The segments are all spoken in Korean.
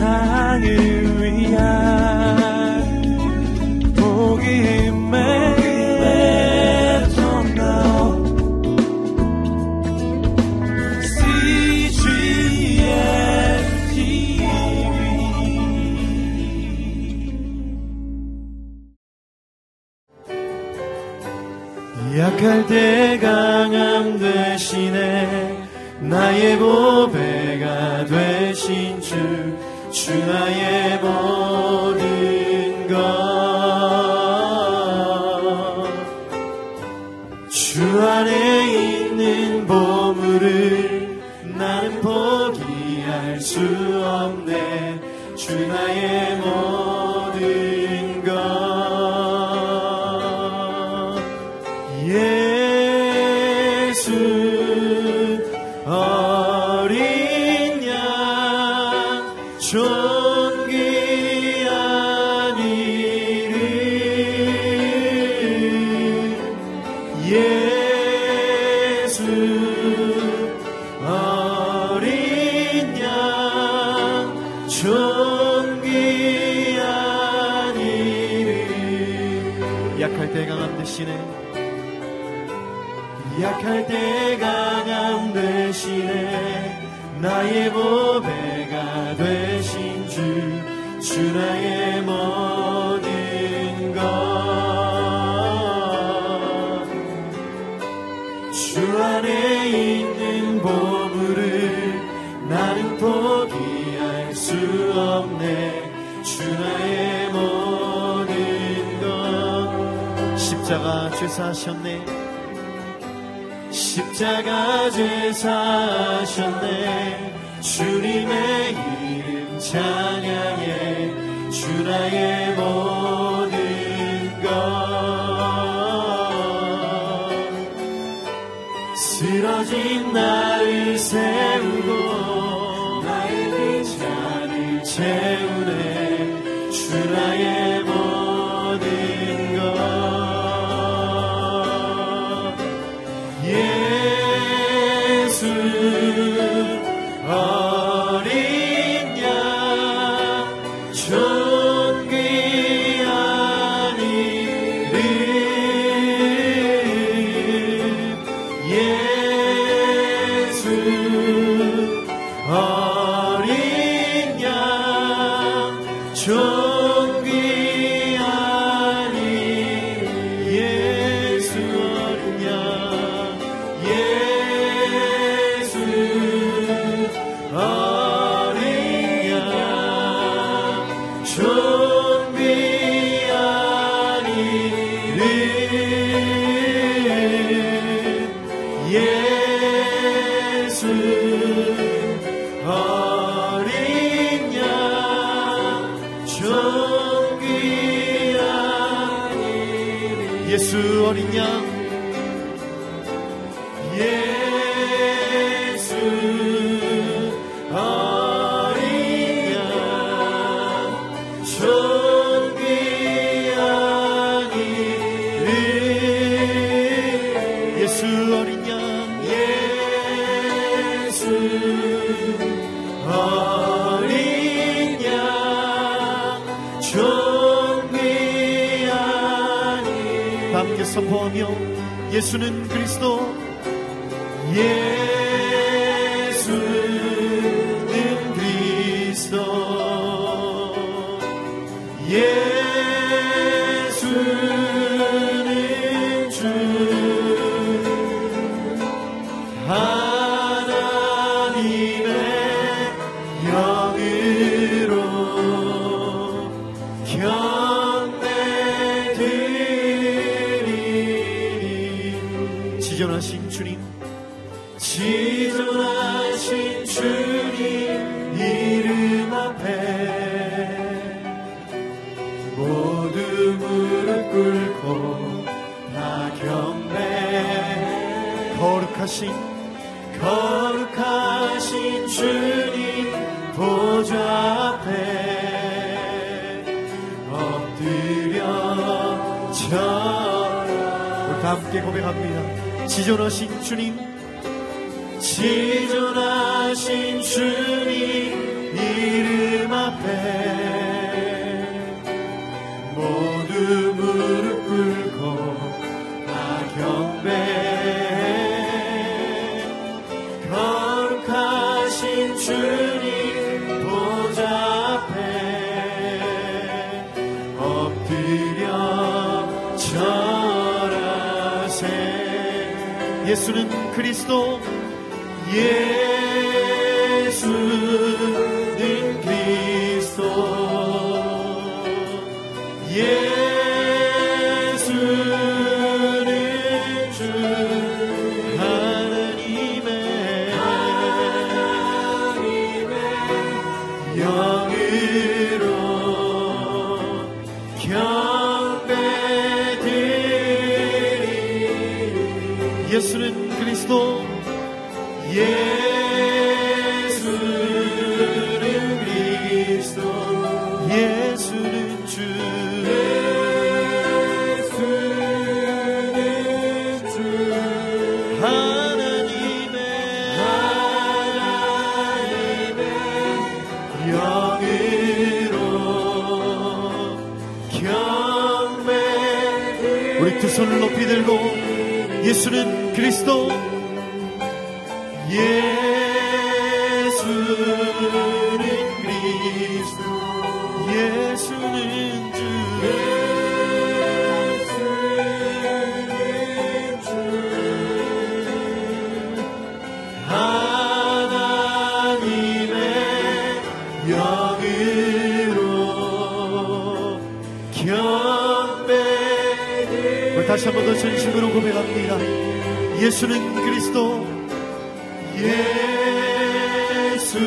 세상을 죄사셨네. 십자가 죄 사셨네. 주님의 이름 찬양해. 주나의 몸 존귀한 예수 어린 양. 예수는 그리스도 예. 지존하신 주님. 지존하신 주님. 그리 그리스도 예수는 그리스도 예수는 주 하나님의 영으로 경배 다시 한 번 더 전심으로 고백합니다 예수는 그리스도 예수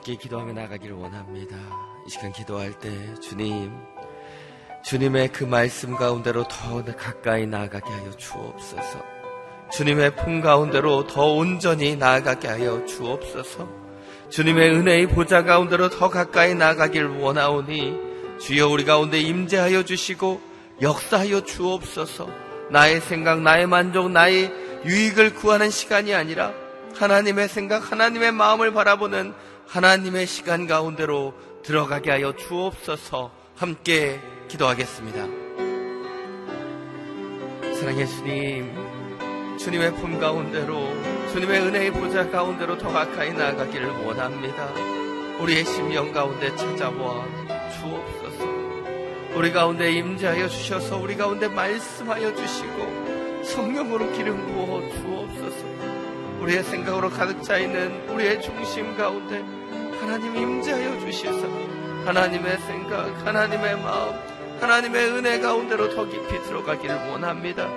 함께 기도하며 나가기를 원합니다. 이 시간 기도할 때 주님, 주님의 그 말씀 가운데로 더 가까이 나아가게 하여 주옵소서. 주님의 품 가운데로 더 온전히 나아가게 하여 주옵소서. 주님의 은혜의 보좌 가운데로 더 가까이 나아가길 원하오니 주여 우리 가운데 임재하여 주시고 역사하여 주옵소서. 나의 생각, 나의 만족, 나의 유익을 구하는 시간이 아니라 하나님의 생각, 하나님의 마음을 바라보는 하나님의 시간 가운데로 들어가게 하여 주옵소서 함께 기도하겠습니다. 사랑의 주님, 주님의 품 가운데로, 주님의 은혜의 보좌 가운데로 더 가까이 나아가기를 원합니다. 우리의 심령 가운데 찾아와 주옵소서. 우리 가운데 임재하여 주셔서 우리 가운데 말씀하여 주시고 성령으로 기름 부어 주옵소서. 우리의 생각으로 가득 차 있는 우리의 중심 가운데 하나님 임재하여 주셔서 하나님의 생각, 하나님의 마음, 하나님의 은혜 가운데로 더 깊이 들어가기를 원합니다.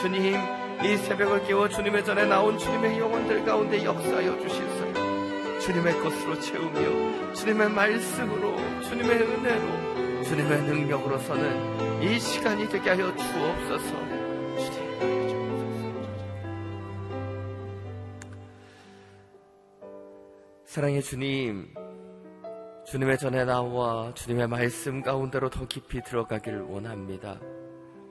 주님, 이 새벽을 깨워 주님의 전에 나온 주님의 영혼들 가운데 역사하여 주시소. 주님의 것으로 채우며 주님의 말씀으로 주님의 은혜로 주님의 능력으로서는 이 시간이 되게 하여 주옵소서. 사랑의 주님, 주님의 전에 나와 주님의 말씀 가운데로 더 깊이 들어가기를 원합니다.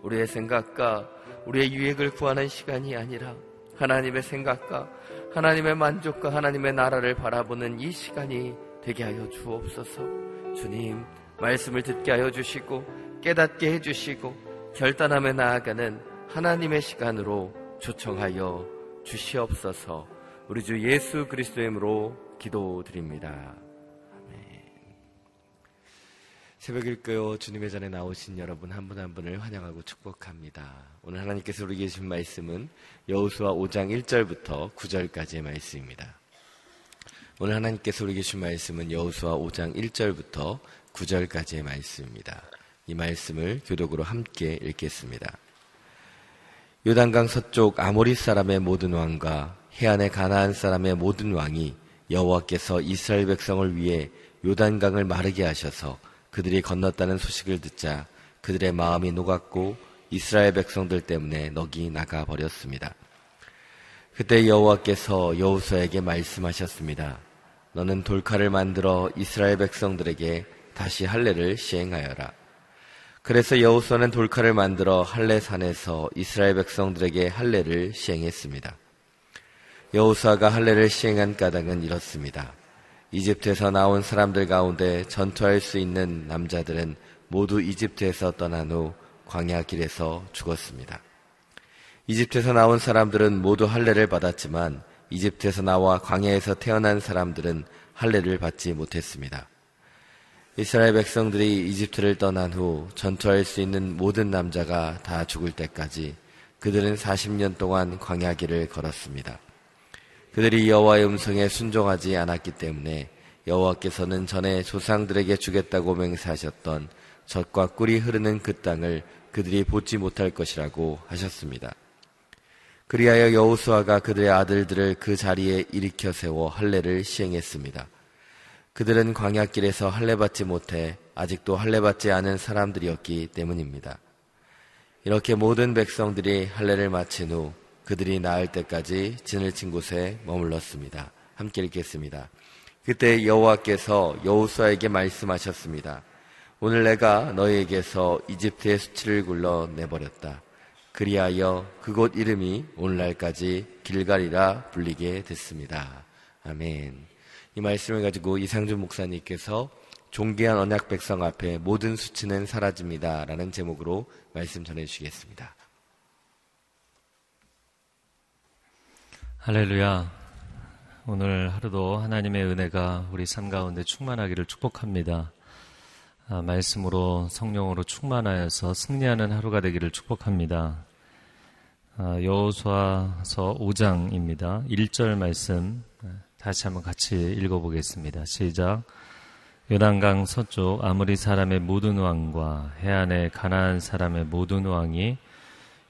우리의 생각과 우리의 유익을 구하는 시간이 아니라 하나님의 생각과 하나님의 만족과 하나님의 나라를 바라보는 이 시간이 되게 하여 주옵소서. 주님, 말씀을 듣게 하여 주시고 깨닫게 해 주시고 결단함에 나아가는 하나님의 시간으로 초청하여 주시옵소서. 우리 주 예수 그리스도의 이름으로 기도드립니다. 새벽 일까요 주님의 전에 나오신 여러분 한분한 분을 환영하고 축복합니다. 오늘 하나님께서 우리 계신 말씀은 여호수아 5장 1절부터 9절까지의 말씀입니다. 오늘 하나님께서 우리 계신 말씀은 여호수아 5장 1절부터 9절까지의 말씀입니다. 이 말씀을 교독으로 함께 읽겠습니다. 요단강 서쪽 아모리 사람의 모든 왕과 해안의 가나안 사람의 모든 왕이 여호와께서 이스라엘 백성을 위해 요단강을 마르게 하셔서 그들이 건넜다는 소식을 듣자 그들의 마음이 녹았고 이스라엘 백성들 때문에 넋이 나가 버렸습니다. 그때 여호와께서 여호수아에게 말씀하셨습니다. 너는 돌칼을 만들어 이스라엘 백성들에게 다시 할례를 시행하여라. 그래서 여호수아는 돌칼을 만들어 할례 산에서 이스라엘 백성들에게 할례를 시행했습니다. 여호수아가 할례를 시행한 까닭은 이렇습니다. 이집트에서 나온 사람들 가운데 전투할 수 있는 남자들은 모두 이집트에서 떠난 후 광야 길에서 죽었습니다. 이집트에서 나온 사람들은 모두 할례를 받았지만 이집트에서 나와 광야에서 태어난 사람들은 할례를 받지 못했습니다. 이스라엘 백성들이 이집트를 떠난 후 전투할 수 있는 모든 남자가 다 죽을 때까지 그들은 40년 동안 광야길을 걸었습니다. 그들이 여호와의 음성에 순종하지 않았기 때문에 여호와께서는 전에 조상들에게 주겠다고 맹세하셨던 젖과 꿀이 흐르는 그 땅을 그들이 보지 못할 것이라고 하셨습니다. 그리하여 여호수아가 그들의 아들들을 그 자리에 일으켜 세워 할례를 시행했습니다. 그들은 광야길에서 할례 받지 못해 아직도 할례 받지 않은 사람들이었기 때문입니다. 이렇게 모든 백성들이 할례를 마친 후 그들이 나을 때까지 진을 친 곳에 머물렀습니다. 함께 읽겠습니다. 그때 여호와께서 여호수아에게 말씀하셨습니다. 오늘 내가 너희에게서 이집트의 수치를 굴러 내버렸다. 그리하여 그곳 이름이 오늘날까지 길갈이라 불리게 됐습니다. 아멘. 이 말씀을 가지고 이상준 목사님께서 존귀한 언약 백성 앞에 모든 수치는 사라집니다. 라는 제목으로 말씀 전해 주시겠습니다. 할렐루야. 오늘 하루도 하나님의 은혜가 우리 삶 가운데 충만하기를 축복합니다. 아, 말씀으로 성령으로 충만하여서 승리하는 하루가 되기를 축복합니다. 아, 여호수아서 5장입니다. 1절 말씀 다시 한번 같이 읽어보겠습니다. 시작. 요단강 서쪽 아무리 사람의 모든 왕과 해안의 가나안 사람의 모든 왕이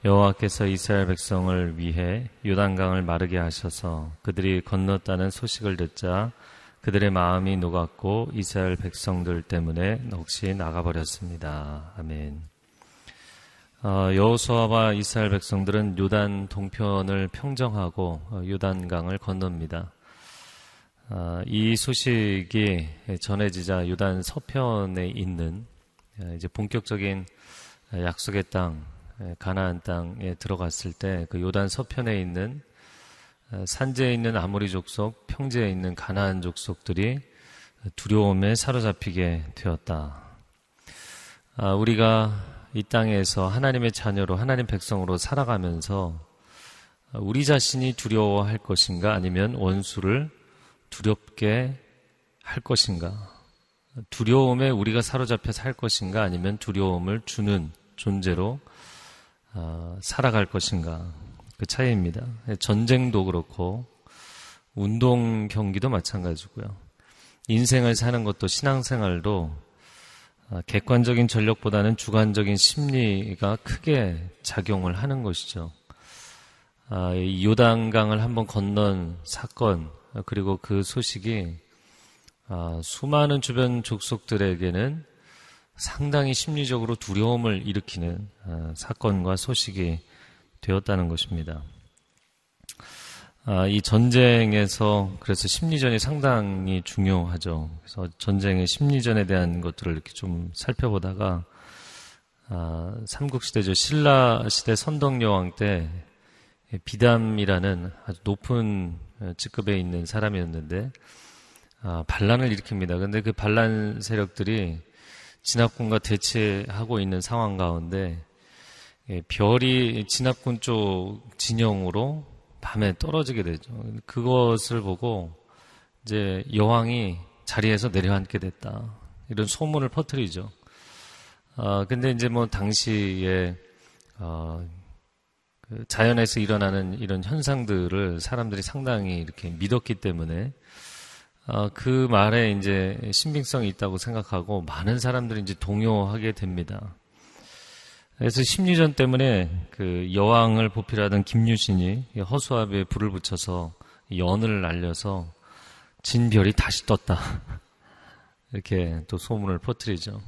여호와께서 이스라엘 백성을 위해 요단강을 마르게 하셔서 그들이 건넜다는 소식을 듣자 그들의 마음이 녹았고 이스라엘 백성들 때문에 넋이 나가버렸습니다. 아멘. 어, 여호수아와 이스라엘 백성들은 요단 동편을 평정하고 어, 요단강을 건넙니다. 어, 이 소식이 전해지자 요단 서편에 있는 이제 본격적인 약속의 땅 가나안 땅에 들어갔을 때 그 요단 서편에 있는 산지에 있는 아모리 족속, 평지에 있는 가나안 족속들이 두려움에 사로잡히게 되었다. 아, 우리가 이 땅에서 하나님의 자녀로 하나님 백성으로 살아가면서 우리 자신이 두려워할 것인가 아니면 원수를 두렵게 할 것인가 두려움에 우리가 사로잡혀 살 것인가 아니면 두려움을 주는 존재로 어, 살아갈 것인가 그 차이입니다. 전쟁도 그렇고 운동 경기도 마찬가지고요. 인생을 사는 것도 신앙생활도 어, 객관적인 전력보다는 주관적인 심리가 크게 작용을 하는 것이죠. 아, 요단강을 한번 건넌 사건 그리고 그 소식이 아, 수많은 주변 족속들에게는 상당히 심리적으로 두려움을 일으키는 어, 사건과 소식이 되었다는 것입니다. 아, 이 전쟁에서 그래서 심리전이 상당히 중요하죠. 그래서 전쟁의 심리전에 대한 것들을 이렇게 좀 살펴보다가 아, 삼국시대죠. 신라 시대 선덕여왕 때 비담이라는 아주 높은 직급에 있는 사람이었는데 아, 반란을 일으킵니다. 근데 그 반란 세력들이 진압군과 대치하고 있는 상황 가운데 예, 별이 진압군 쪽 진영으로 밤에 떨어지게 되죠. 그것을 보고 이제 여왕이 자리에서 내려앉게 됐다. 이런 소문을 퍼뜨리죠. 어, 근데 이제 뭐 당시에 어, 그 자연에서 일어나는 이런 현상들을 사람들이 상당히 이렇게 믿었기 때문에 어, 그 말에 이제 신빙성이 있다고 생각하고 많은 사람들이 이제 동요하게 됩니다. 그래서 심리전 때문에 그 여왕을 보필하던 김유신이 허수아비에 불을 붙여서 연을 날려서 진별이 다시 떴다. 이렇게 또 소문을 퍼뜨리죠.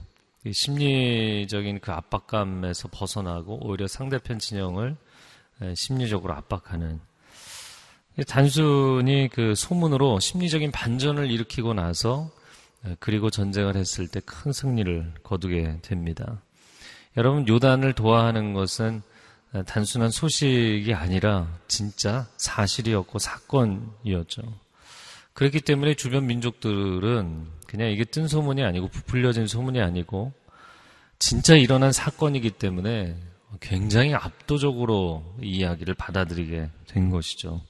심리적인 그 압박감에서 벗어나고 오히려 상대편 진영을 심리적으로 압박하는 단순히 그 소문으로 심리적인 반전을 일으키고 나서 그리고 전쟁을 했을 때 큰 승리를 거두게 됩니다. 여러분 요단을 도와하는 것은 단순한 소식이 아니라 진짜 사실이었고 사건이었죠. 그렇기 때문에 주변 민족들은 그냥 이게 뜬 소문이 아니고 부풀려진 소문이 아니고 진짜 일어난 사건이기 때문에 굉장히 압도적으로 이 이야기를 받아들이게 된 것이죠.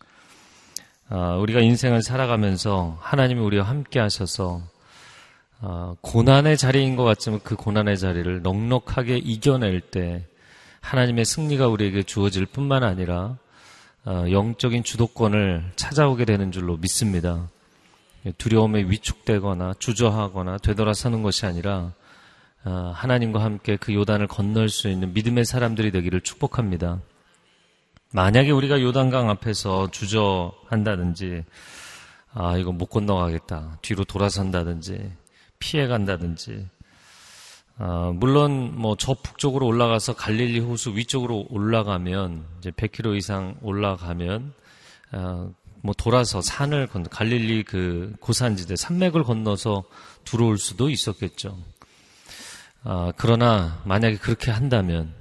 아, 우리가 인생을 살아가면서 하나님이 우리와 함께 하셔서 아, 고난의 자리인 것 같지만 그 고난의 자리를 넉넉하게 이겨낼 때 하나님의 승리가 우리에게 주어질 뿐만 아니라 아, 영적인 주도권을 찾아오게 되는 줄로 믿습니다. 두려움에 위축되거나 주저하거나 되돌아서는 것이 아니라 아, 하나님과 함께 그 요단을 건널 수 있는 믿음의 사람들이 되기를 축복합니다. 만약에 우리가 요단강 앞에서 주저한다든지, 아, 이거 못 건너가겠다. 뒤로 돌아선다든지, 피해 간다든지, 아, 물론 뭐 저 북쪽으로 올라가서 갈릴리 호수 위쪽으로 올라가면, 이제 100km 이상 올라가면, 아, 뭐 돌아서 산을 건, 갈릴리 그 고산지대, 산맥을 건너서 들어올 수도 있었겠죠. 아, 그러나 만약에 그렇게 한다면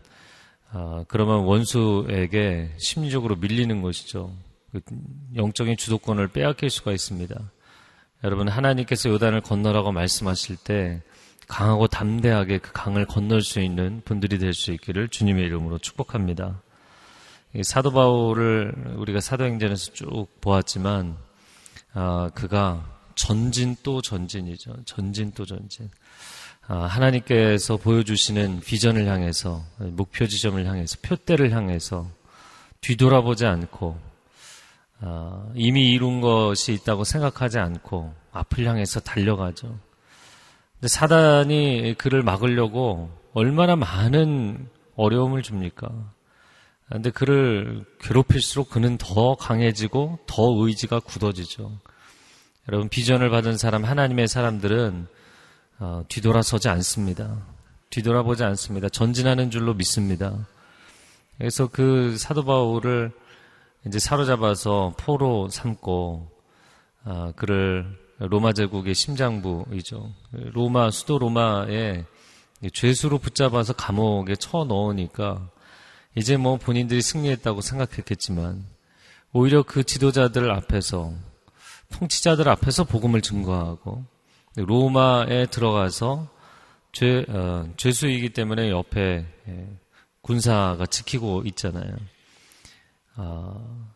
아, 그러면 원수에게 심리적으로 밀리는 것이죠. 그 영적인 주도권을 빼앗길 수가 있습니다. 여러분 하나님께서 요단을 건너라고 말씀하실 때 강하고 담대하게 그 강을 건널 수 있는 분들이 될 수 있기를 주님의 이름으로 축복합니다. 사도 바울을 우리가 사도행전에서 쭉 보았지만 아, 그가 전진 또 전진이죠. 전진 또 전진. 아, 하나님께서 보여주시는 비전을 향해서 목표 지점을 향해서 표대를 향해서 뒤돌아보지 않고 아, 이미 이룬 것이 있다고 생각하지 않고 앞을 향해서 달려가죠. 근데 사단이 그를 막으려고 얼마나 많은 어려움을 줍니까? 근데 그를 괴롭힐수록 그는 더 강해지고 더 의지가 굳어지죠. 여러분 비전을 받은 사람 하나님의 사람들은 어, 뒤돌아서지 않습니다. 뒤돌아보지 않습니다. 전진하는 줄로 믿습니다. 그래서 그 사도 바울을 이제 사로잡아서 포로 삼고 어, 그를 로마 제국의 심장부이죠. 로마 수도 로마에 죄수로 붙잡아서 감옥에 쳐 넣으니까 이제 뭐 본인들이 승리했다고 생각했겠지만 오히려 그 지도자들 앞에서 통치자들 앞에서 복음을 증거하고 로마에 들어가서 죄, 어, 죄수이기 때문에 옆에 예, 군사가 지키고 있잖아요. 어,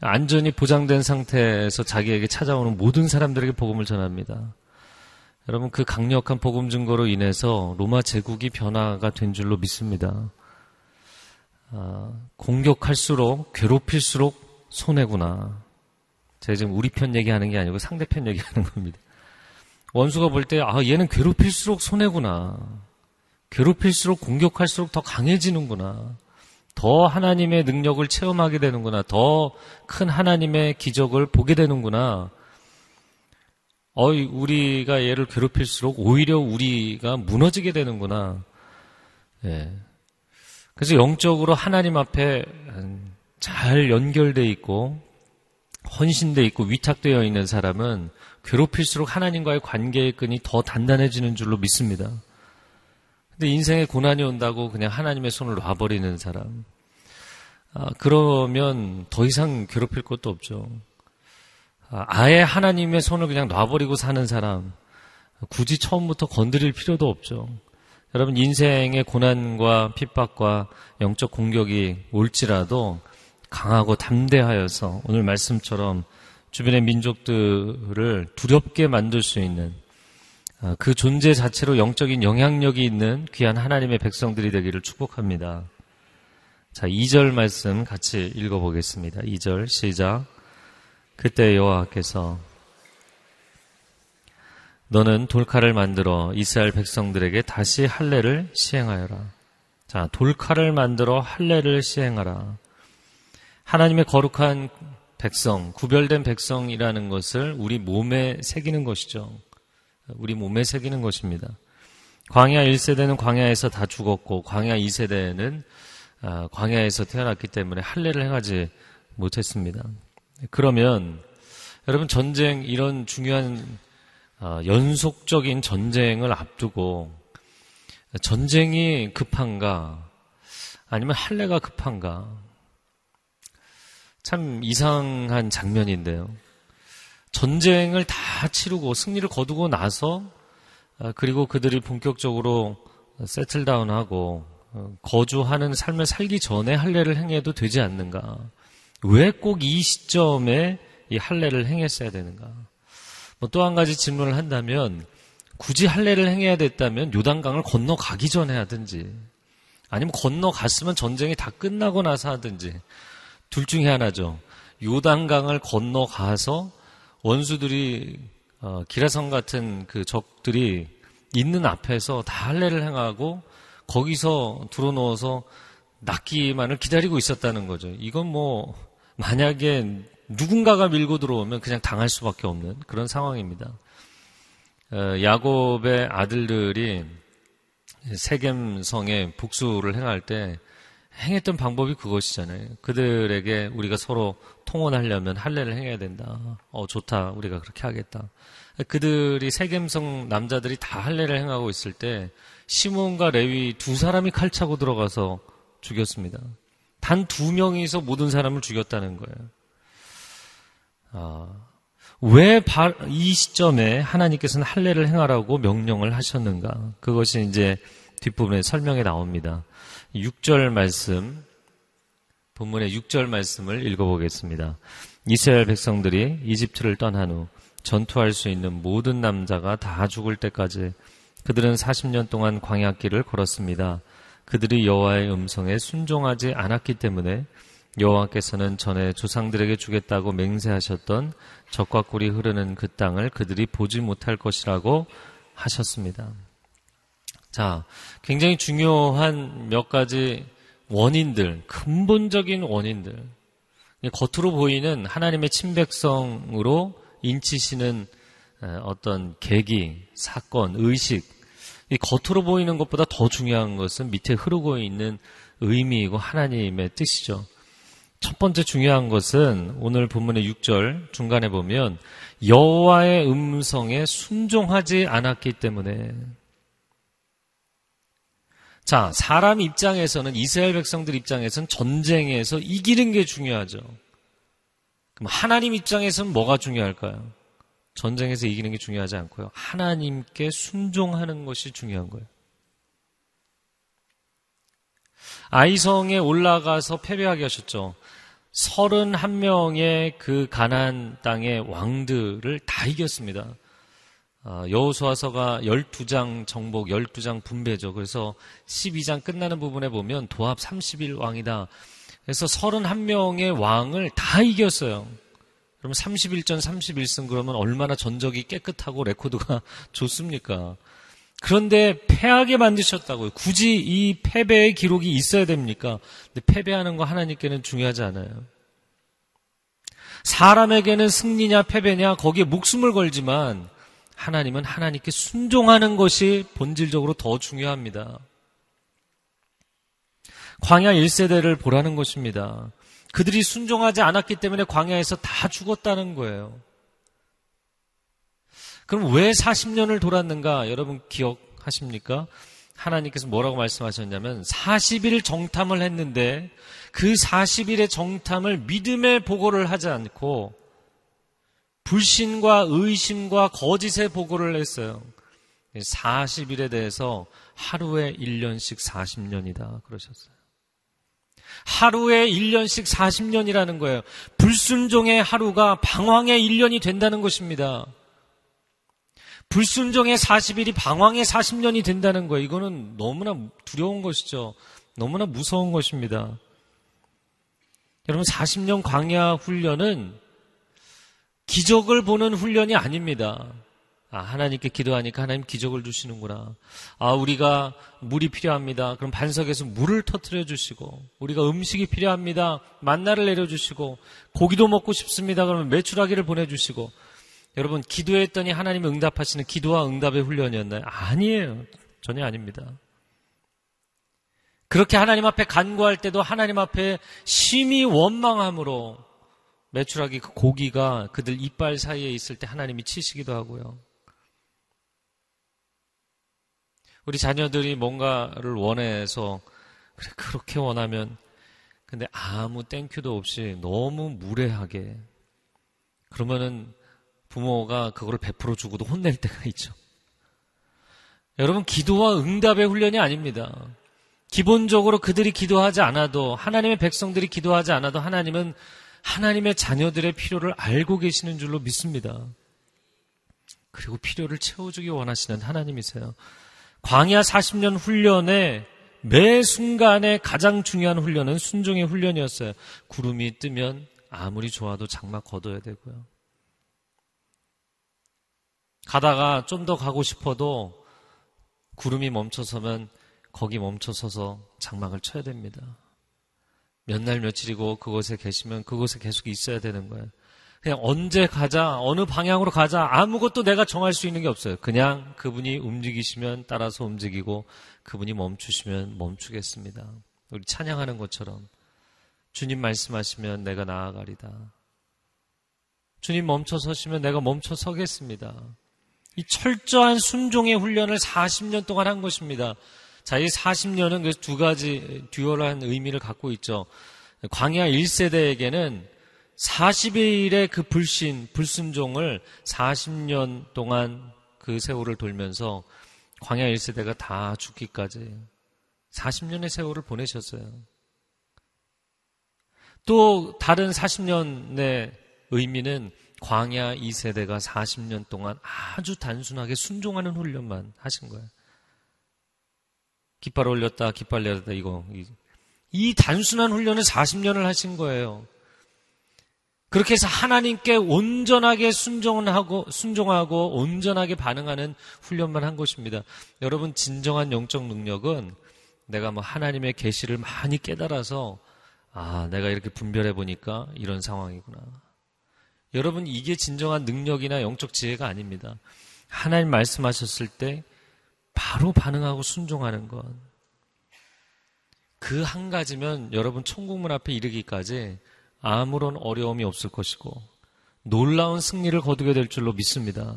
안전이 보장된 상태에서 자기에게 찾아오는 모든 사람들에게 복음을 전합니다. 여러분 그 강력한 복음 증거로 인해서 로마 제국이 변화가 된 줄로 믿습니다. 어, 공격할수록 괴롭힐수록 손해구나. 제가 지금 우리 편 얘기하는 게 아니고 상대편 얘기하는 겁니다. 원수가 볼 때, 아, 얘는 괴롭힐수록 손해구나. 괴롭힐수록 공격할수록 더 강해지는구나. 더 하나님의 능력을 체험하게 되는구나. 더 큰 하나님의 기적을 보게 되는구나. 어이, 우리가 얘를 괴롭힐수록 오히려 우리가 무너지게 되는구나. 예. 그래서 영적으로 하나님 앞에 잘 연결돼 있고, 헌신돼 있고, 위탁되어 있는 사람은 괴롭힐수록 하나님과의 관계의 끈이 더 단단해지는 줄로 믿습니다. 근데 인생에 고난이 온다고 그냥 하나님의 손을 놔버리는 사람. 아, 그러면 더 이상 괴롭힐 것도 없죠. 아, 아예 하나님의 손을 그냥 놔버리고 사는 사람. 굳이 처음부터 건드릴 필요도 없죠. 여러분, 인생의 고난과 핍박과 영적 공격이 올지라도 강하고 담대하여서 오늘 말씀처럼 주변의 민족들을 두렵게 만들 수 있는 아, 그 존재 자체로 영적인 영향력이 있는 귀한 하나님의 백성들이 되기를 축복합니다. 자, 2절 말씀 같이 읽어보겠습니다. 2절 시작. 그때 여호와께서 너는 돌칼을 만들어 이스라엘 백성들에게 다시 할례를 시행하여라. 자, 돌칼을 만들어 할례를 시행하라. 하나님의 거룩한 백성, 구별된 백성이라는 것을 우리 몸에 새기는 것이죠. 우리 몸에 새기는 것입니다. 광야 1세대는 광야에서 다 죽었고 광야 2세대는 아, 광야에서 태어났기 때문에 할례를 행하지 못했습니다. 그러면 여러분 전쟁 이런 중요한 어, 연속적인 전쟁을 앞두고 전쟁이 급한가 아니면 할례가 급한가 참 이상한 장면인데요. 전쟁을 다 치르고 승리를 거두고 나서 어, 그리고 그들이 본격적으로 세틀다운하고 어, 거주하는 삶을 살기 전에 할례를 행해도 되지 않는가? 왜 꼭 이 시점에 이 할례를 행했어야 되는가? 뭐 또 한 가지 질문을 한다면 굳이 할례를 행해야 됐다면 요단강을 건너가기 전에 하든지 아니면 건너갔으면 전쟁이 다 끝나고 나서 하든지 둘 중에 하나죠. 요단강을 건너가서 원수들이 어, 기라성 같은 그 적들이 있는 앞에서 다 할례를 행하고 거기서 들어놓아서 낚기만을 기다리고 있었다는 거죠. 이건 뭐 만약에 누군가가 밀고 들어오면 그냥 당할 수밖에 없는 그런 상황입니다. 어, 야곱의 아들들이 세겜성에 복수를 행할 때 행했던 방법이 그것이잖아요. 그들에게 우리가 서로 통혼하려면 할례를 행해야 된다. 어 좋다. 우리가 그렇게 하겠다. 그들이 세겜성 남자들이 다 할례를 행하고 있을 때 시몬과 레위 두 사람이 칼 차고 들어가서 죽였습니다. 단 두 명이서 모든 사람을 죽였다는 거예요. 아, 왜 이 시점에 하나님께서는 할례를 행하라고 명령을 하셨는가? 그것이 이제 뒷부분에 설명에 나옵니다. 6절 말씀, 본문의 6절 말씀을 읽어보겠습니다. 이스라엘 백성들이 이집트를 떠난 후 전투할 수 있는 모든 남자가 다 죽을 때까지 그들은 40년 동안 광야길을 걸었습니다. 그들이 여호와의 음성에 순종하지 않았기 때문에 여호와께서는 전에 조상들에게 주겠다고 맹세하셨던 적과 꿀이 흐르는 그 땅을 그들이 보지 못할 것이라고 하셨습니다. 자, 굉장히 중요한 몇 가지 원인들, 근본적인 원인들. 겉으로 보이는 하나님의 친백성으로 인치시는 어떤 계기, 사건, 의식, 이 겉으로 보이는 것보다 더 중요한 것은 밑에 흐르고 있는 의미이고 하나님의 뜻이죠. 첫 번째 중요한 것은 오늘 본문의 6절 중간에 보면 여호와의 음성에 순종하지 않았기 때문에 자, 사람 입장에서는 이스라엘 백성들 입장에서는 전쟁에서 이기는 게 중요하죠. 그럼 하나님 입장에서는 뭐가 중요할까요? 전쟁에서 이기는 게 중요하지 않고요. 하나님께 순종하는 것이 중요한 거예요. 아이성에 올라가서 패배하게 하셨죠. 31명의 그 가난 땅의 왕들을 다 이겼습니다. 아, 여호수아서가 12장 정복, 12장 분배죠. 그래서 12장 끝나는 부분에 보면 도합 30일 왕이다. 그래서 31명의 왕을 다 이겼어요. 그러면 31전 31승 그러면 얼마나 전적이 깨끗하고 레코드가 좋습니까? 그런데 패하게 만드셨다고요. 굳이 이 패배의 기록이 있어야 됩니까? 근데 패배하는 거 하나님께는 중요하지 않아요. 사람에게는 승리냐 패배냐 거기에 목숨을 걸지만 하나님은 하나님께 순종하는 것이 본질적으로 더 중요합니다. 광야 1세대를 보라는 것입니다. 그들이 순종하지 않았기 때문에 광야에서 다 죽었다는 거예요. 그럼 왜 40년을 돌았는가? 여러분 기억하십니까? 하나님께서 뭐라고 말씀하셨냐면 40일 정탐을 했는데 그 40일의 정탐을 믿음의 보고를 하지 않고 불신과 의심과 거짓의 보고를 했어요. 40일에 대해서 하루에 1년씩 40년이다. 그러셨어요. 하루에 1년씩 40년이라는 거예요. 불순종의 하루가 방황의 1년이 된다는 것입니다. 불순종의 40일이 방황의 40년이 된다는 거예요. 이거는 너무나 두려운 것이죠. 너무나 무서운 것입니다. 여러분, 40년 광야 훈련은 기적을 보는 훈련이 아닙니다. 아, 하나님께 기도하니까 하나님 기적을 주시는구나. 아, 우리가 물이 필요합니다. 그럼 반석에서 물을 터트려 주시고, 우리가 음식이 필요합니다. 만나를 내려주시고, 고기도 먹고 싶습니다. 그러면 매출하기를 보내주시고, 여러분, 기도했더니 하나님이 응답하시는 기도와 응답의 훈련이었나요? 아니에요. 전혀 아닙니다. 그렇게 하나님 앞에 간구할 때도 하나님 앞에 심히 원망함으로 매출하기 그 고기가 그들 이빨 사이에 있을 때 하나님이 치시기도 하고요. 우리 자녀들이 뭔가를 원해서 그래 그렇게 원하면 근데 아무 땡큐도 없이 너무 무례하게 그러면은 부모가 그거를 베풀어 주고도 혼낼 때가 있죠. 여러분 기도와 응답의 훈련이 아닙니다. 기본적으로 그들이 기도하지 않아도 하나님의 백성들이 기도하지 않아도 하나님은 하나님의 자녀들의 필요를 알고 계시는 줄로 믿습니다. 그리고 필요를 채워주기 원하시는 하나님이세요. 광야 40년 훈련의 매 순간에 가장 중요한 훈련은 순종의 훈련이었어요. 구름이 뜨면 아무리 좋아도 장막 걷어야 되고요. 가다가 좀 더 가고 싶어도 구름이 멈춰서면 거기 멈춰서서 장막을 쳐야 됩니다. 몇 날 며칠이고 그곳에 계시면 그곳에 계속 있어야 되는 거예요. 그냥 언제 가자, 어느 방향으로 가자, 아무것도 내가 정할 수 있는 게 없어요. 그냥 그분이 움직이시면 따라서 움직이고 그분이 멈추시면 멈추겠습니다. 우리 찬양하는 것처럼 주님 말씀하시면 내가 나아가리다. 주님 멈춰 서시면 내가 멈춰 서겠습니다. 이 철저한 순종의 훈련을 40년 동안 한 것입니다. 자, 이 40년은 그두 가지 듀얼한 의미를 갖고 있죠. 광야 1세대에게는 40일의 그 불신, 불순종을 40년 동안 그 세월을 돌면서 광야 1세대가 다 죽기까지 40년의 세월을 보내셨어요. 또 다른 40년의 의미는 광야 2세대가 40년 동안 아주 단순하게 순종하는 훈련만 하신 거예요. 깃발 올렸다, 깃발 내렸다, 이거. 이 단순한 훈련을 40년을 하신 거예요. 그렇게 해서 하나님께 온전하게 순종하고, 순종하고 온전하게 반응하는 훈련만 한 것입니다. 여러분, 진정한 영적 능력은 내가 뭐 하나님의 계시를 많이 깨달아서 아, 내가 이렇게 분별해 보니까 이런 상황이구나. 여러분, 이게 진정한 능력이나 영적 지혜가 아닙니다. 하나님 말씀하셨을 때 바로 반응하고 순종하는 것. 그 한 가지면 여러분 천국문 앞에 이르기까지 아무런 어려움이 없을 것이고 놀라운 승리를 거두게 될 줄로 믿습니다.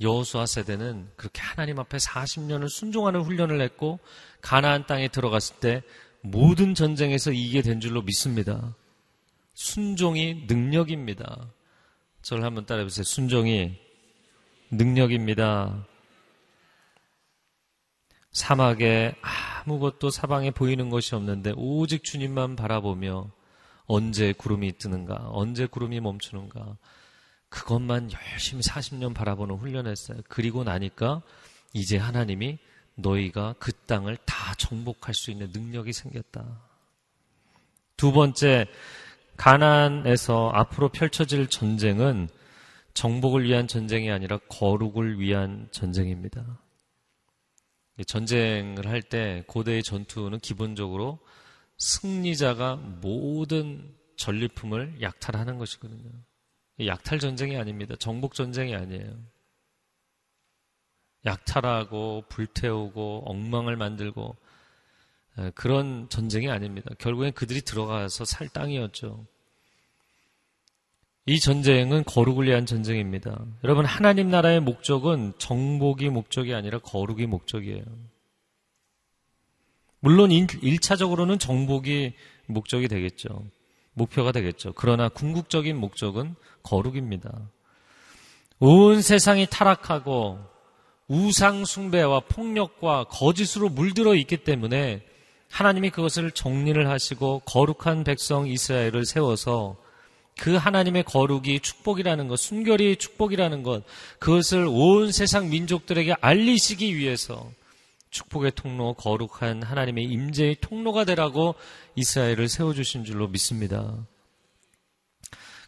여호수아 세대는 그렇게 하나님 앞에 40년을 순종하는 훈련을 했고 가나안 땅에 들어갔을 때 모든 전쟁에서 이기게 된 줄로 믿습니다. 순종이 능력입니다. 저를 한번 따라해 보세요. 순종이 능력입니다. 사막에 아무것도 사방에 보이는 것이 없는데 오직 주님만 바라보며 언제 구름이 뜨는가, 언제 구름이 멈추는가, 그것만 열심히 40년 바라보는 훈련했어요. 그리고 나니까 이제 하나님이 너희가 그 땅을 다 정복할 수 있는 능력이 생겼다. 두 번째, 가난에서 앞으로 펼쳐질 전쟁은 정복을 위한 전쟁이 아니라 거룩을 위한 전쟁입니다. 전쟁을 할 때 고대의 전투는 기본적으로 승리자가 모든 전리품을 약탈하는 것이거든요. 약탈 전쟁이 아닙니다. 정복 전쟁이 아니에요. 약탈하고 불태우고 엉망을 만들고 그런 전쟁이 아닙니다. 결국엔 그들이 들어가서 살 땅이었죠. 이 전쟁은 거룩을 위한 전쟁입니다. 여러분, 하나님 나라의 목적은 정복이 목적이 아니라 거룩이 목적이에요. 물론 1차적으로는 정복이 목적이 되겠죠. 목표가 되겠죠. 그러나 궁극적인 목적은 거룩입니다. 온 세상이 타락하고 우상 숭배와 폭력과 거짓으로 물들어 있기 때문에 하나님이 그것을 정리를 하시고 거룩한 백성 이스라엘을 세워서 그 하나님의 거룩이 축복이라는 것, 순결이 축복이라는 것, 그것을 온 세상 민족들에게 알리시기 위해서 축복의 통로, 거룩한 하나님의 임재의 통로가 되라고 이스라엘을 세워주신 줄로 믿습니다.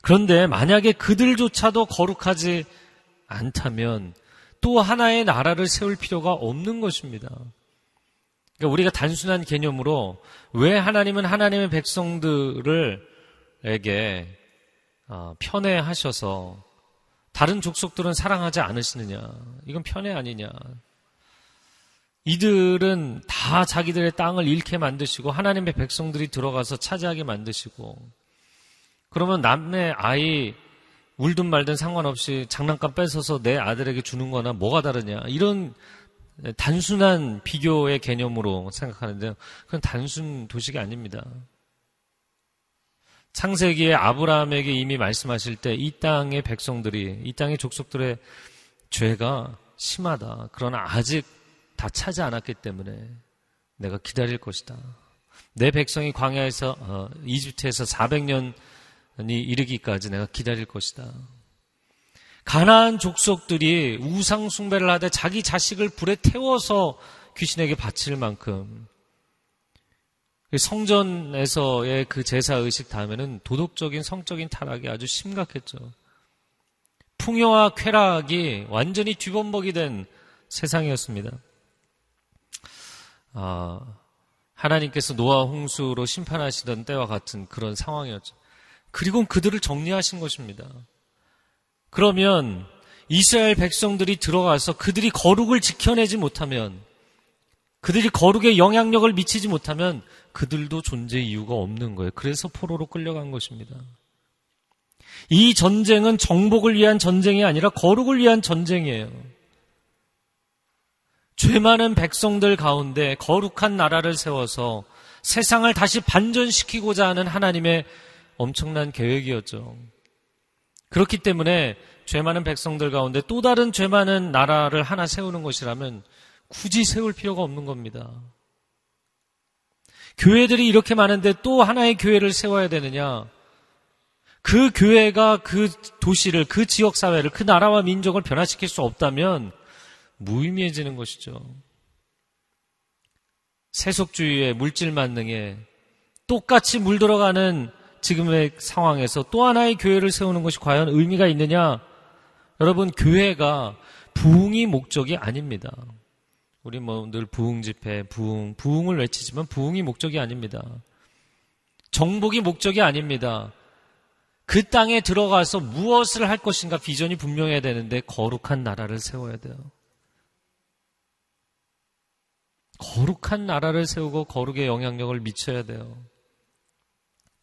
그런데 만약에 그들조차도 거룩하지 않다면 또 하나의 나라를 세울 필요가 없는 것입니다. 그러니까 우리가 단순한 개념으로 왜 하나님은 하나님의 백성들을에게 어, 편애하셔서 다른 족속들은 사랑하지 않으시느냐? 이건 편애 아니냐? 이들은 다 자기들의 땅을 잃게 만드시고 하나님의 백성들이 들어가서 차지하게 만드시고 그러면 남의 아이 울든 말든 상관없이 장난감 뺏어서 내 아들에게 주는 거나 뭐가 다르냐. 이런 단순한 비교의 개념으로 생각하는데요. 그건 단순 도식이 아닙니다. 창세기에 아브라함에게 이미 말씀하실 때 이 땅의 백성들이, 이 땅의 족속들의 죄가 심하다. 그러나 아직 다 차지 않았기 때문에 내가 기다릴 것이다. 내 백성이 광야에서, 어, 이집트에서 400년이 이르기까지 내가 기다릴 것이다. 가나안 족속들이 우상 숭배를 하되 자기 자식을 불에 태워서 귀신에게 바칠 만큼 성전에서의 그 제사 의식 다음에는 도덕적인 성적인 타락이 아주 심각했죠. 풍요와 쾌락이 완전히 뒤범벅이 된 세상이었습니다. 아, 하나님께서 노아 홍수로 심판하시던 때와 같은 그런 상황이었죠. 그리고 그들을 정리하신 것입니다. 그러면 이스라엘 백성들이 들어가서 그들이 거룩을 지켜내지 못하면 그들이 거룩에 영향력을 미치지 못하면 그들도 존재 이유가 없는 거예요. 그래서 포로로 끌려간 것입니다. 이 전쟁은 정복을 위한 전쟁이 아니라 거룩을 위한 전쟁이에요. 죄 많은 백성들 가운데 거룩한 나라를 세워서 세상을 다시 반전시키고자 하는 하나님의 엄청난 계획이었죠. 그렇기 때문에 죄 많은 백성들 가운데 또 다른 죄 많은 나라를 하나 세우는 것이라면 굳이 세울 필요가 없는 겁니다. 교회들이 이렇게 많은데 또 하나의 교회를 세워야 되느냐? 그 교회가 그 도시를, 그 지역 사회를, 그 나라와 민족을 변화시킬 수 없다면 무의미해지는 것이죠. 세속주의의 물질 만능에 똑같이 물들어가는 지금의 상황에서 또 하나의 교회를 세우는 것이 과연 의미가 있느냐? 여러분, 교회가 부흥이 목적이 아닙니다. 우리 뭐 늘 부흥 집회, 부흥, 부흥을 외치지만 부흥이 목적이 아닙니다. 정복이 목적이 아닙니다. 그 땅에 들어가서 무엇을 할 것인가 비전이 분명해야 되는데 거룩한 나라를 세워야 돼요. 거룩한 나라를 세우고 거룩의 영향력을 미쳐야 돼요.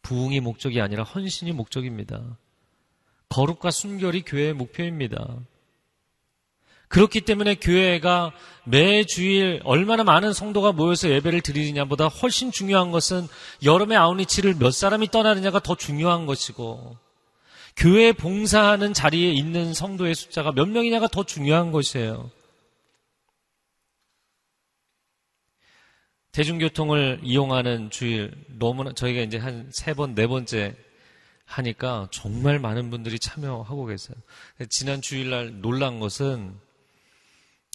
부흥이 목적이 아니라 헌신이 목적입니다. 거룩과 순결이 교회의 목표입니다. 그렇기 때문에 교회가 매 주일 얼마나 많은 성도가 모여서 예배를 드리느냐보다 훨씬 중요한 것은 여름의 아우니치를 몇 사람이 떠나느냐가 더 중요한 것이고 교회 봉사하는 자리에 있는 성도의 숫자가 몇 명이냐가 더 중요한 것이에요. 대중교통을 이용하는 주일 너무나 저희가 이제 한 세 번, 네 번째 하니까 정말 많은 분들이 참여하고 계세요. 지난 주일날 놀란 것은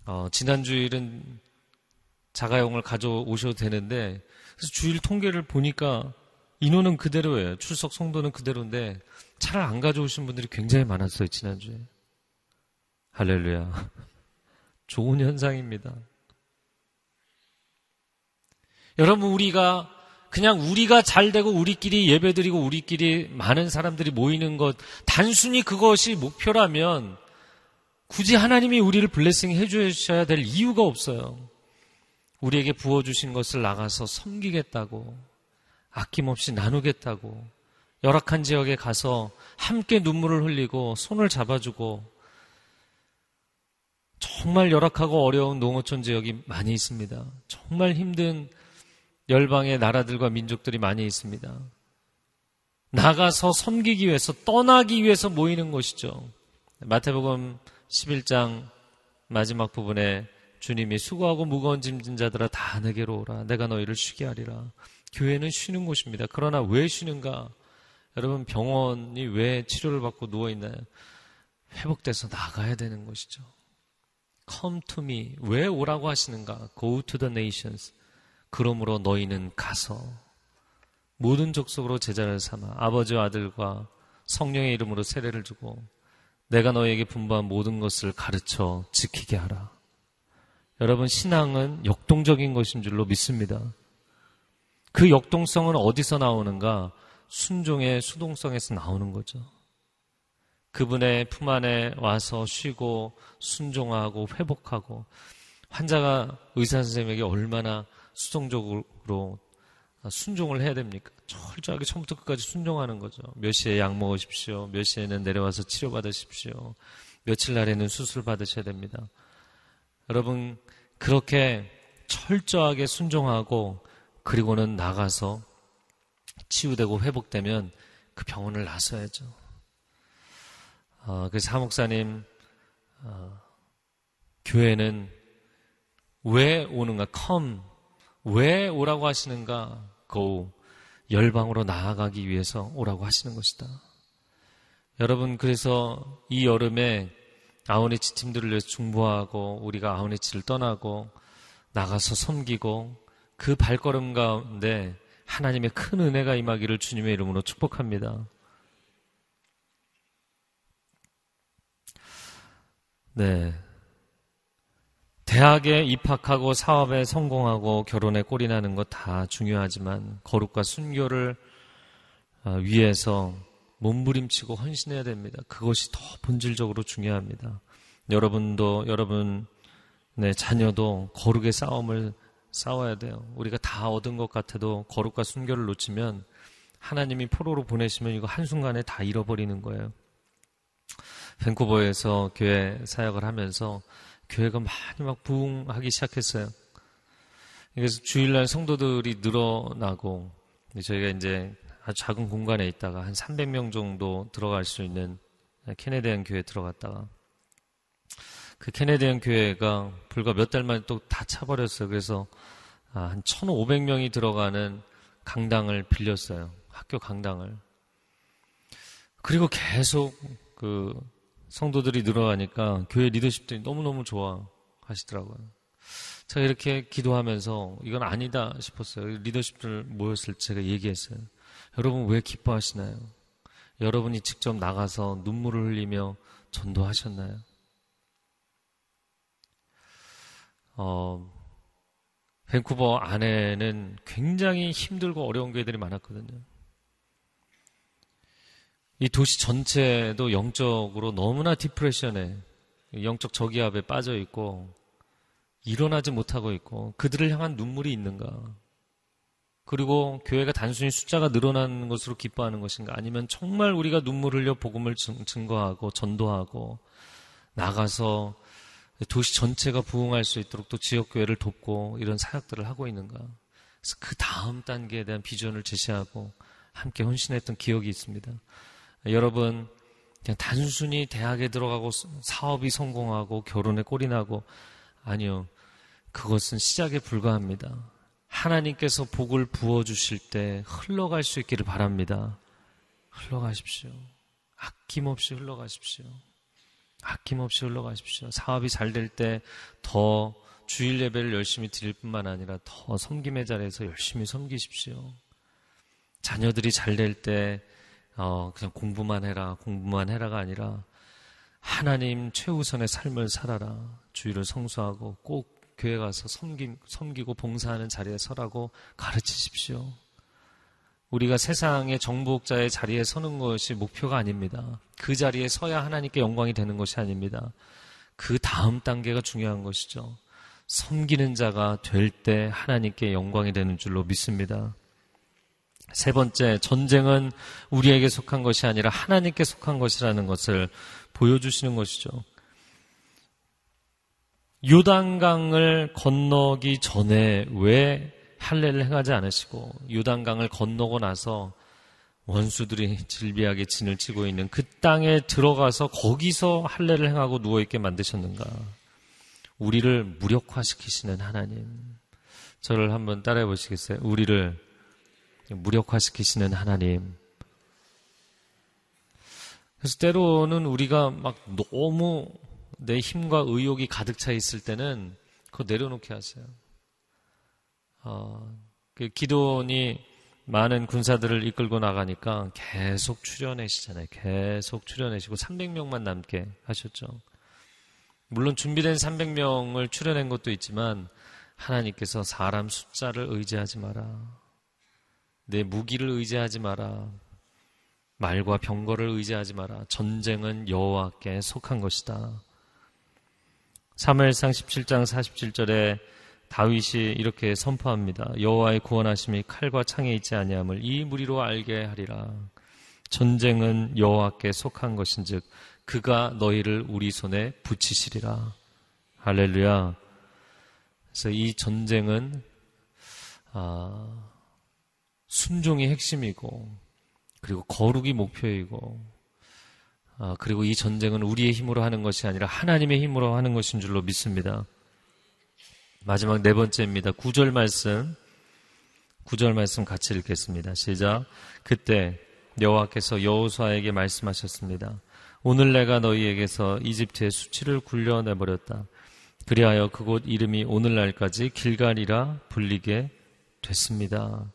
어, 지난 주일은 자가용을 가져오셔도 되는데 주일 통계를 보니까 인원은 그대로예요. 출석 성도는 그대로인데 차를 안 가져오신 분들이 굉장히 많았어요. 지난 주에. 할렐루야. 좋은 현상입니다. 여러분, 우리가 그냥 우리가 잘 되고 우리끼리 예배드리고 우리끼리 많은 사람들이 모이는 것, 단순히 그것이 목표라면 굳이 하나님이 우리를 블레싱 해주셔야 될 이유가 없어요. 우리에게 부어주신 것을 나가서 섬기겠다고, 아낌없이 나누겠다고, 열악한 지역에 가서 함께 눈물을 흘리고 손을 잡아주고, 정말 열악하고 어려운 농어촌 지역이 많이 있습니다. 정말 힘든 열방의 나라들과 민족들이 많이 있습니다. 나가서 섬기기 위해서 떠나기 위해서 모이는 것이죠. 마태복음 11장 마지막 부분에 주님이 수고하고 무거운 짐진 자들아 다 내게로 오라 내가 너희를 쉬게 하리라. 교회는 쉬는 곳입니다. 그러나 왜 쉬는가? 여러분 병원이 왜 치료를 받고 누워 있나요? 회복돼서 나가야 되는 것이죠. Come to me. 왜 오라고 하시는가? Go to the nations. 그러므로 너희는 가서 모든 족속으로 제자를 삼아 아버지와 아들과 성령의 이름으로 세례를 주고 내가 너에게 분부한 모든 것을 가르쳐 지키게 하라. 여러분 신앙은 역동적인 것인 줄로 믿습니다. 그 역동성은 어디서 나오는가? 순종의 수동성에서 나오는 거죠. 그분의 품 안에 와서 쉬고 순종하고 회복하고 환자가 의사 선생님에게 얼마나 수동적으로 순종을 해야 됩니까? 철저하게 처음부터 끝까지 순종하는 거죠. 몇 시에 약 먹으십시오. 몇 시에는 내려와서 치료받으십시오. 며칠 날에는 수술 받으셔야 됩니다. 여러분, 그렇게 철저하게 순종하고 그리고는 나가서 치유되고 회복되면 그 병원을 나서야죠. 어, 그래서 사목사님, 어, 교회는 왜 오는가? come. 왜 오라고 하시는가? Go. 열방으로 나아가기 위해서 오라고 하시는 것이다. 여러분, 그래서 이 여름에 아우니치 팀들을 위해서 중보하고 우리가 아우니치를 떠나고 나가서 섬기고 그 발걸음 가운데 하나님의 큰 은혜가 임하기를 주님의 이름으로 축복합니다. 네. 대학에 입학하고 사업에 성공하고 결혼에 꼴이 나는 것 다 중요하지만 거룩과 순교를 어, 위해서 몸부림치고 헌신해야 됩니다. 그것이 더 본질적으로 중요합니다. 여러분도 여러분 네, 자녀도 거룩의 싸움을 싸워야 돼요. 우리가 다 얻은 것 같아도 거룩과 순교를 놓치면 하나님이 포로로 보내시면 이거 한순간에 다 잃어버리는 거예요. 밴쿠버에서 교회 사역을 하면서 교회가 많이 막 부흥하기 시작했어요. 그래서 주일날 성도들이 늘어나고 저희가 이제 아주 작은 공간에 있다가 한 300명 정도 들어갈 수 있는 캐네디안 교회에 들어갔다가 그 캐네디안 교회가 불과 몇 달 만에 또 다 차버렸어요. 그래서 아, 한 1,500명이 들어가는 강당을 빌렸어요. 학교 강당을. 그리고 계속 그 성도들이 늘어나니까 교회 리더십들이 너무너무 좋아 하시더라고요. 제가 이렇게 기도하면서 이건 아니다 싶었어요. 리더십들 모였을 때 제가 얘기했어요. 여러분 왜 기뻐하시나요? 여러분이 직접 나가서 눈물을 흘리며 전도하셨나요? 어, 밴쿠버 안에는 굉장히 힘들고 어려운 교회들이 많았거든요. 이 도시 전체도 영적으로 너무나 디프레션에 영적 저기압에 빠져 있고 일어나지 못하고 있고 그들을 향한 눈물이 있는가? 그리고 교회가 단순히 숫자가 늘어나는 것으로 기뻐하는 것인가? 아니면 정말 우리가 눈물 흘려 복음을 증거하고 전도하고 나가서 도시 전체가 부흥할 수 있도록 또 지역 교회를 돕고 이런 사역들을 하고 있는가? 그래서 그 다음 단계에 대한 비전을 제시하고 함께 헌신했던 기억이 있습니다. 여러분, 그냥 단순히 대학에 들어가고 사업이 성공하고 결혼에 꼴이 나고, 아니요. 그것은 시작에 불과합니다. 하나님께서 복을 부어주실 때 흘러갈 수 있기를 바랍니다. 흘러가십시오. 아낌없이 흘러가십시오. 아낌없이 흘러가십시오. 사업이 잘 될 때 더 주일 예배를 열심히 드릴 뿐만 아니라 더 섬김의 자리에서 열심히 섬기십시오. 자녀들이 잘 될 때 어, 그냥 공부만 해라, 공부만 해라가 아니라 하나님 최우선의 삶을 살아라. 주의를 성수하고 꼭 교회 가서 섬기, 섬기고 봉사하는 자리에 서라고 가르치십시오. 우리가 세상의 정복자의 자리에 서는 것이 목표가 아닙니다. 그 자리에 서야 하나님께 영광이 되는 것이 아닙니다. 그 다음 단계가 중요한 것이죠. 섬기는 자가 될 때 하나님께 영광이 되는 줄로 믿습니다. 세 번째, 전쟁은 우리에게 속한 것이 아니라 하나님께 속한 것이라는 것을 보여주시는 것이죠. 요단강을 건너기 전에 왜 할례를 행하지 않으시고 요단강을 건너고 나서 원수들이 질비하게 진을 치고 있는 그 땅에 들어가서 거기서 할례를 행하고 누워 있게 만드셨는가? 우리를 무력화시키시는 하나님. 저를 한번 따라해 보시겠어요? 우리를 무력화시키시는 하나님. 그래서 때로는 우리가 막 너무 내 힘과 의욕이 가득 차 있을 때는 그거 내려놓게 하세요. 어, 그 기도원이 많은 군사들을 이끌고 나가니까 계속 출연하시잖아요. 계속 출연하시고 300명만 남게 하셨죠. 물론 준비된 300명을 출연한 것도 있지만 하나님께서 사람 숫자를 의지하지 마라. 내 무기를 의지하지 마라. 말과 병거를 의지하지 마라. 전쟁은 여호와께 속한 것이다. 3무엘상 17장 47절에 다윗이 이렇게 선포합니다. 여호와의 구원하심이 칼과 창에 있지 아니함을 이 무리로 알게 하리라. 전쟁은 여호와께 속한 것인즉 그가 너희를 우리 손에 붙이시리라. 할렐루야. 그래서 이 전쟁은 아, 순종이 핵심이고 그리고 거룩이 목표이고 아, 그리고 이 전쟁은 우리의 힘으로 하는 것이 아니라 하나님의 힘으로 하는 것인 줄로 믿습니다. 마지막 네 번째입니다. 구절 말씀. 구절 말씀 같이 읽겠습니다. 시작. 그때 여호와께서 여호수아에게 말씀하셨습니다. 오늘 내가 너희에게서 이집트의 수치를 굴려내 버렸다. 그리하여 그곳 이름이 오늘날까지 길갈이라 불리게 됐습니다.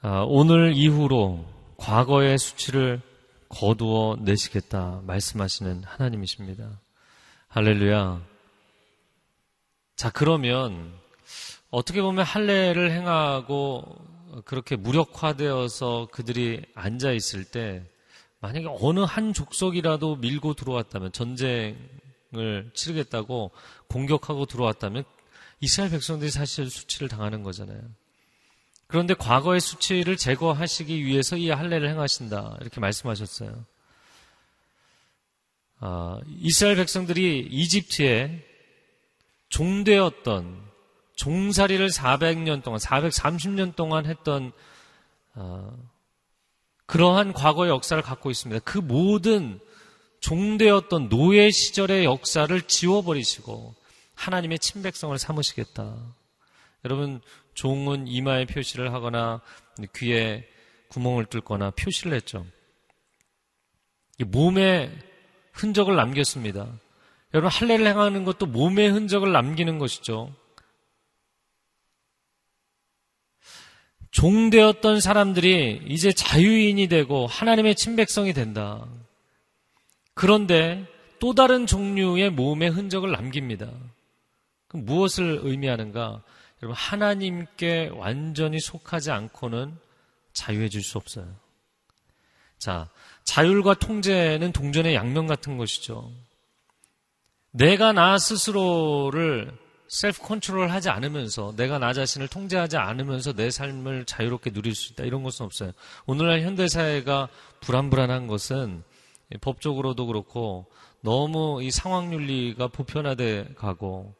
아, 오늘 이후로 과거의 수치를 거두어 내시겠다 말씀하시는 하나님이십니다. 할렐루야. 자, 그러면 어떻게 보면 할례를 행하고 그렇게 무력화되어서 그들이 앉아 있을 때 만약에 어느 한 족속이라도 밀고 들어왔다면 전쟁을 치르겠다고 공격하고 들어왔다면 이스라엘 백성들이 사실 수치를 당하는 거잖아요. 그런데 과거의 수치를 제거하시기 위해서 이 할례를 행하신다 이렇게 말씀하셨어요. 아, 이스라엘 백성들이 이집트에 종되었던 종살이를 400년 동안, 430년 동안 했던 어, 그러한 과거의 역사를 갖고 있습니다. 그 모든 종되었던 노예 시절의 역사를 지워버리시고 하나님의 친백성을 삼으시겠다. 여러분 종은 이마에 표시를 하거나 귀에 구멍을 뚫거나 표시를 했죠. 몸에 흔적을 남겼습니다. 여러분 할례를 행하는 것도 몸의 흔적을 남기는 것이죠. 종되었던 사람들이 이제 자유인이 되고 하나님의 친백성이 된다. 그런데 또 다른 종류의 몸의 흔적을 남깁니다. 그럼 무엇을 의미하는가? 여러분, 하나님께 완전히 속하지 않고는 자유해질 수 없어요. 자, 자율과 통제는 동전의 양면 같은 것이죠. 내가 나 스스로를 self control 하지 않으면서 내가 나 자신을 통제하지 않으면서 내 삶을 자유롭게 누릴 수 있다 이런 것은 없어요. 오늘날 현대 사회가 불안불안한 것은 법적으로도 그렇고 너무 이 상황 윤리가 보편화돼 가고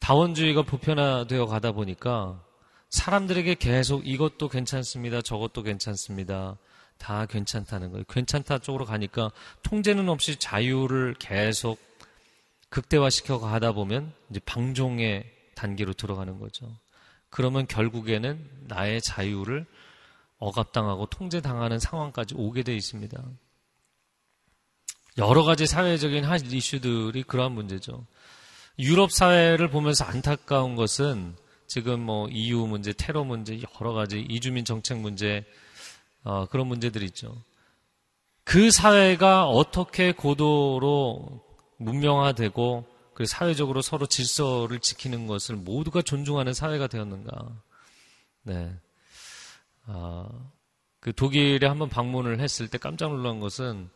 다원주의가 보편화되어 가다 보니까 사람들에게 계속 이것도 괜찮습니다. 저것도 괜찮습니다. 다 괜찮다는 거예요. 괜찮다 쪽으로 가니까 통제는 없이 자유를 계속 극대화시켜 가다 보면 이제 방종의 단계로 들어가는 거죠. 그러면 결국에는 나의 자유를 억압당하고 통제당하는 상황까지 오게 돼 있습니다. 여러 가지 사회적인 한 이슈들이 그러한 문제죠. 유럽 사회를 보면서 안타까운 것은 지금 뭐 EU 문제, 테러 문제, 여러 가지 이주민 정책 문제, 어, 그런 문제들이 있죠. 그 사회가 어떻게 고도로 문명화되고 그 사회적으로 서로 질서를 지키는 것을 모두가 존중하는 사회가 되었는가. 네. 아, 그 독일에 한번 방문을 했을 때 깜짝 놀란 것은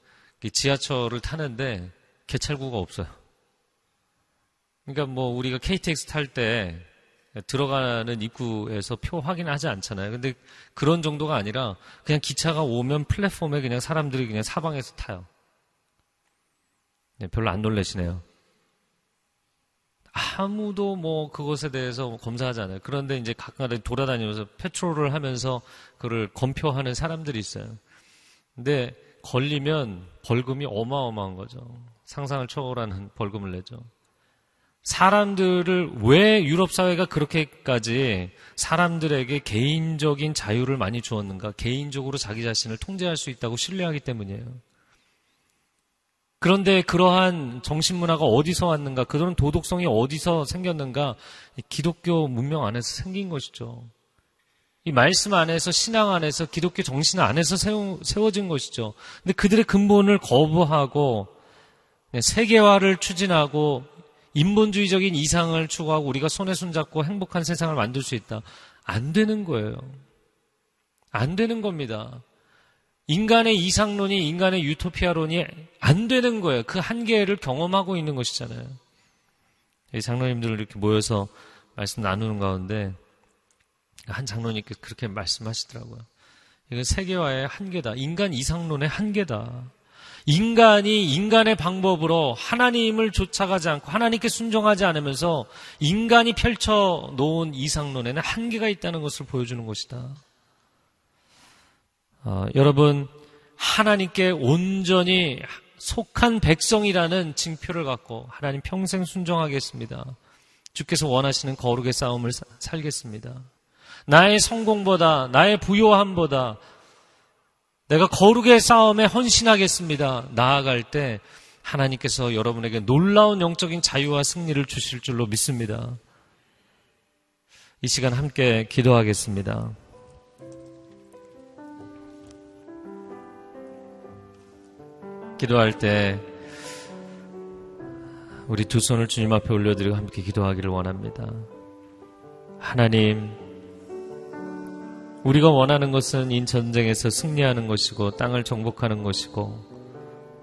지하철을 타는데 개찰구가 없어요. 그러니까 뭐 우리가 KTX 탈 때 들어가는 입구에서 표 확인하지 않잖아요. 근데 그런 정도가 아니라 그냥 기차가 오면 플랫폼에 그냥 사람들이 그냥 사방에서 타요. 네, 별로 안 놀라시네요. 아무도 뭐 그것에 대해서 검사하지 않아요. 그런데 이제 각각 돌아다니면서 페트롤을 하면서 그를 검표하는 사람들이 있어요. 근데 걸리면 벌금이 어마어마한 거죠. 상상을 초월하는 벌금을 내죠. 사람들을 왜 유럽 사회가 그렇게까지 사람들에게 개인적인 자유를 많이 주었는가? 개인적으로 자기 자신을 통제할 수 있다고 신뢰하기 때문이에요. 그런데 그러한 정신문화가 어디서 왔는가? 그런 도덕성이 어디서 생겼는가? 기독교 문명 안에서 생긴 것이죠. 이 말씀 안에서 신앙 안에서 기독교 정신 안에서 세우, 세워진 것이죠. 근데 그들의 근본을 거부하고 세계화를 추진하고 인본주의적인 이상을 추구하고 우리가 손에 손잡고 행복한 세상을 만들 수 있다. 안 되는 거예요. 안 되는 겁니다. 인간의 이상론이 인간의 유토피아론이 안 되는 거예요. 그 한계를 경험하고 있는 것이잖아요. 장로님들 이렇게 모여서 말씀 나누는 가운데 한 장로님께 그렇게 말씀하시더라고요. 이건 세계화의 한계다. 인간 이상론의 한계다. 인간이 인간의 방법으로 하나님을 쫓아가지 않고 하나님께 순종하지 않으면서 인간이 펼쳐 놓은 이상론에는 한계가 있다는 것을 보여주는 것이다. 어, 여러분, 하나님께 온전히 속한 백성이라는 징표를 갖고 하나님 평생 순종하겠습니다. 주께서 원하시는 거룩의 싸움을 살겠습니다. 나의 성공보다, 나의 부요함보다 내가 거룩의 싸움에 헌신하겠습니다. 나아갈 때 하나님께서 여러분에게 놀라운 영적인 자유와 승리를 주실 줄로 믿습니다. 이 시간 함께 기도하겠습니다. 기도할 때 우리 두 손을 주님 앞에 올려드리고 함께 기도하기를 원합니다. 하나님, 우리가 원하는 것은 인 전쟁에서 승리하는 것이고 땅을 정복하는 것이고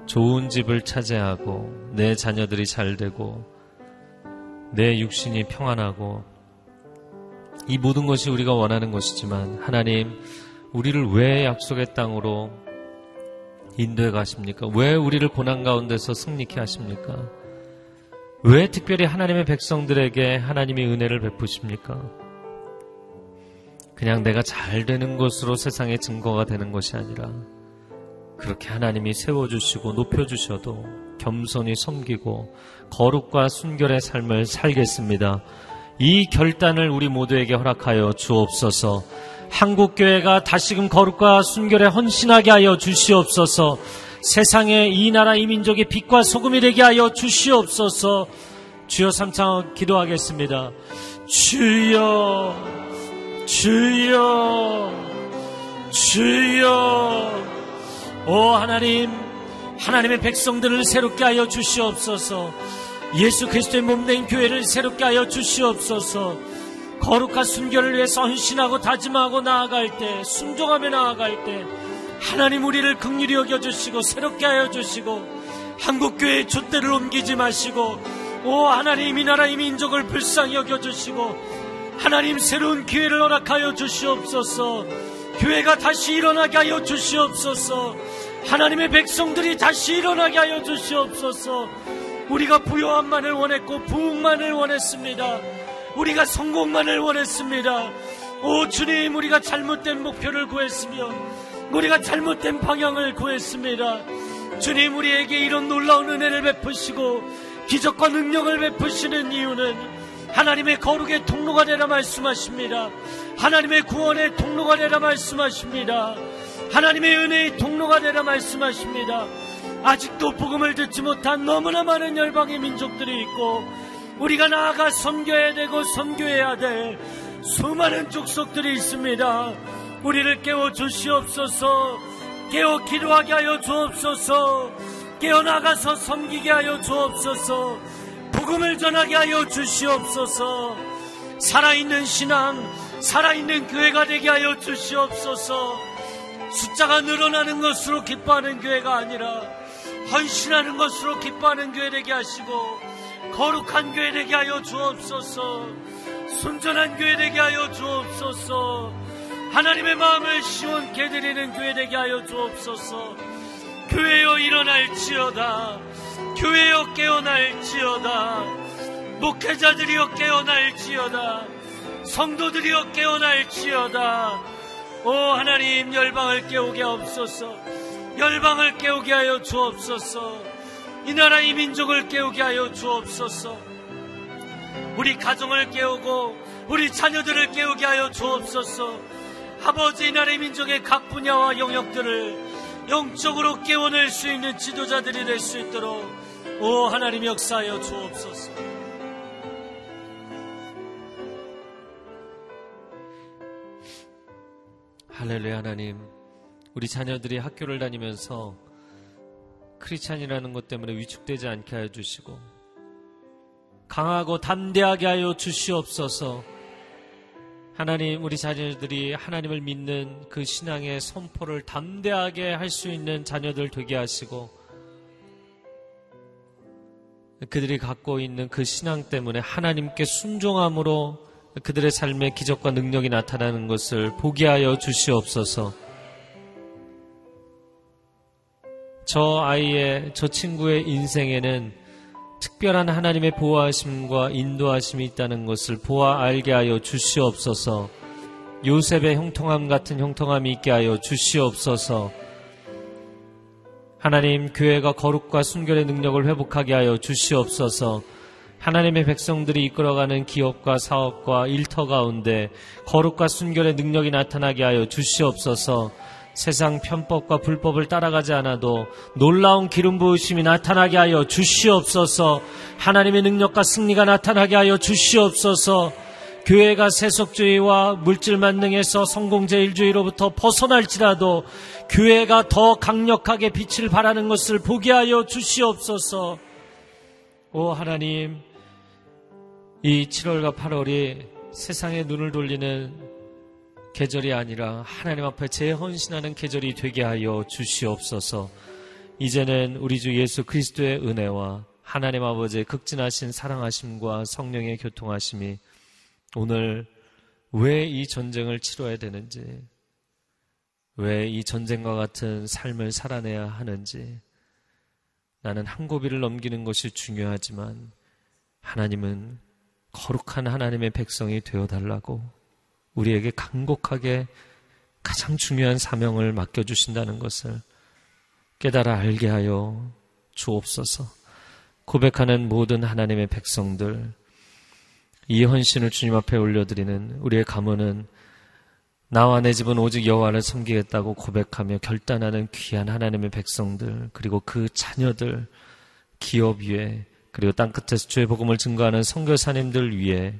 좋은 집을 차지하고 내 자녀들이 잘 되고 내 육신이 평안하고 이 모든 것이 우리가 원하는 것이지만 하나님 우리를 왜 약속의 땅으로 인도해 가십니까? 왜 우리를 고난 가운데서 승리케 하십니까? 왜 특별히 하나님의 백성들에게 하나님의 은혜를 베푸십니까? 그냥 내가 잘 되는 것으로 세상의 증거가 되는 것이 아니라 그렇게 하나님이 세워주시고 높여주셔도 겸손히 섬기고 거룩과 순결의 삶을 살겠습니다. 이 결단을 우리 모두에게 허락하여 주옵소서. 한국교회가 다시금 거룩과 순결에 헌신하게 하여 주시옵소서. 세상에 이 나라 이 민족의 빛과 소금이 되게 하여 주시옵소서. 주여 삼창 기도하겠습니다. 주여 주여, 주여, 오 하나님, 하나님의 백성들을 새롭게 하여 주시옵소서. 예수 그리스도의 몸된 교회를 새롭게 하여 주시옵소서. 거룩한 순결을 위해서 헌신하고 다짐하고 나아갈 때, 순종하며 나아갈 때, 하나님 우리를 극률히 여겨 주시고 새롭게 하여 주시고 한국 교회의 촛대를 옮기지 마시고 오 하나님 이 나라 이 민족을 불쌍히 여겨 주시고 하나님 새로운 기회를 허락하여 주시옵소서. 교회가 다시 일어나게 하여 주시옵소서. 하나님의 백성들이 다시 일어나게 하여 주시옵소서. 우리가 부요함만을 원했고 부흥만을 원했습니다. 우리가 성공만을 원했습니다. 오 주님 우리가 잘못된 목표를 구했으며 우리가 잘못된 방향을 구했습니다. 주님 우리에게 이런 놀라운 은혜를 베푸시고 기적과 능력을 베푸시는 이유는 하나님의 거룩의 통로가 되라 말씀하십니다. 하나님의 구원의 통로가 되라 말씀하십니다. 하나님의 은혜의 통로가 되라 말씀하십니다. 아직도 복음을 듣지 못한 너무나 많은 열방의 민족들이 있고 우리가 나아가 섬겨야 되고 섬겨야 될 수많은 족속들이 있습니다. 우리를 깨워 주시옵소서. 깨워 기도하게 하여 주옵소서. 깨어나가서 섬기게 하여 주옵소서. 복음을 전하게 하여 주시옵소서. 살아있는 신앙, 살아있는 교회가 되게 하여 주시옵소서. 숫자가 늘어나는 것으로 기뻐하는 교회가 아니라 헌신하는 것으로 기뻐하는 교회 되게 하시고 거룩한 교회 되게 하여 주옵소서. 순전한 교회 되게 하여 주옵소서. 하나님의 마음을 시원케 드리는 교회 되게 하여 주옵소서. 교회여 일어날지어다. 교회여 깨어날지어다. 목회자들이여 깨어날지어다. 성도들이여 깨어날지어다. 오 하나님 열방을 깨우게 하옵소서. 열방을 깨우게 하여 주옵소서. 이 나라 이 민족을 깨우게 하여 주옵소서. 우리 가정을 깨우고 우리 자녀들을 깨우게 하여 주옵소서. 아버지 이 나라 의 민족의 각 분야와 영역들을 영적으로 깨워낼 수 있는 지도자들이 될 수 있도록 오 하나님 역사하여 주옵소서. 할렐루야 하나님. 우리 자녀들이 학교를 다니면서 크리스찬이라는 것 때문에 위축되지 않게 하여 주시고 강하고 담대하게 하여 주시옵소서. 하나님, 우리 자녀들이 하나님을 믿는 그 신앙의 선포를 담대하게 할 수 있는 자녀들 되게 하시고 그들이 갖고 있는 그 신앙 때문에 하나님께 순종함으로 그들의 삶에 기적과 능력이 나타나는 것을 보게 하여 주시옵소서. 저 아이의, 저 친구의 인생에는 특별한 하나님의 보호하심과 인도하심이 있다는 것을 보아 알게 하여 주시옵소서. 요셉의 형통함 같은 형통함이 있게 하여 주시옵소서. 하나님 교회가 거룩과 순결의 능력을 회복하게 하여 주시옵소서. 하나님의 백성들이 이끌어가는 기업과 사업과 일터 가운데 거룩과 순결의 능력이 나타나게 하여 주시옵소서. 세상 편법과 불법을 따라가지 않아도 놀라운 기름 부으심이 나타나게 하여 주시옵소서. 하나님의 능력과 승리가 나타나게 하여 주시옵소서. 교회가 세속주의와 물질 만능에서 성공제일주의로부터 벗어날지라도 교회가 더 강력하게 빛을 발하는 것을 보게 하여 주시옵소서. 오 하나님, 이 7월과 8월이 세상에 눈을 돌리는 계절이 아니라 하나님 앞에 재헌신하는 계절이 되게 하여 주시옵소서. 이제는 우리 주 예수 그리스도의 은혜와 하나님 아버지의 극진하신 사랑하심과 성령의 교통하심이 오늘 왜 이 전쟁을 치러야 되는지, 왜 이 전쟁과 같은 삶을 살아내야 하는지, 나는 한 고비를 넘기는 것이 중요하지만, 하나님은 거룩한 하나님의 백성이 되어 달라고 우리에게 간곡하게 가장 중요한 사명을 맡겨주신다는 것을 깨달아 알게 하여 주옵소서. 고백하는 모든 하나님의 백성들, 이 헌신을 주님 앞에 올려드리는 우리의 가문은 나와 내 집은 오직 여호와를 섬기겠다고 고백하며 결단하는 귀한 하나님의 백성들 그리고 그 자녀들 기업 위에 그리고 땅끝에서 주의 복음을 증거하는 선교사님들 위해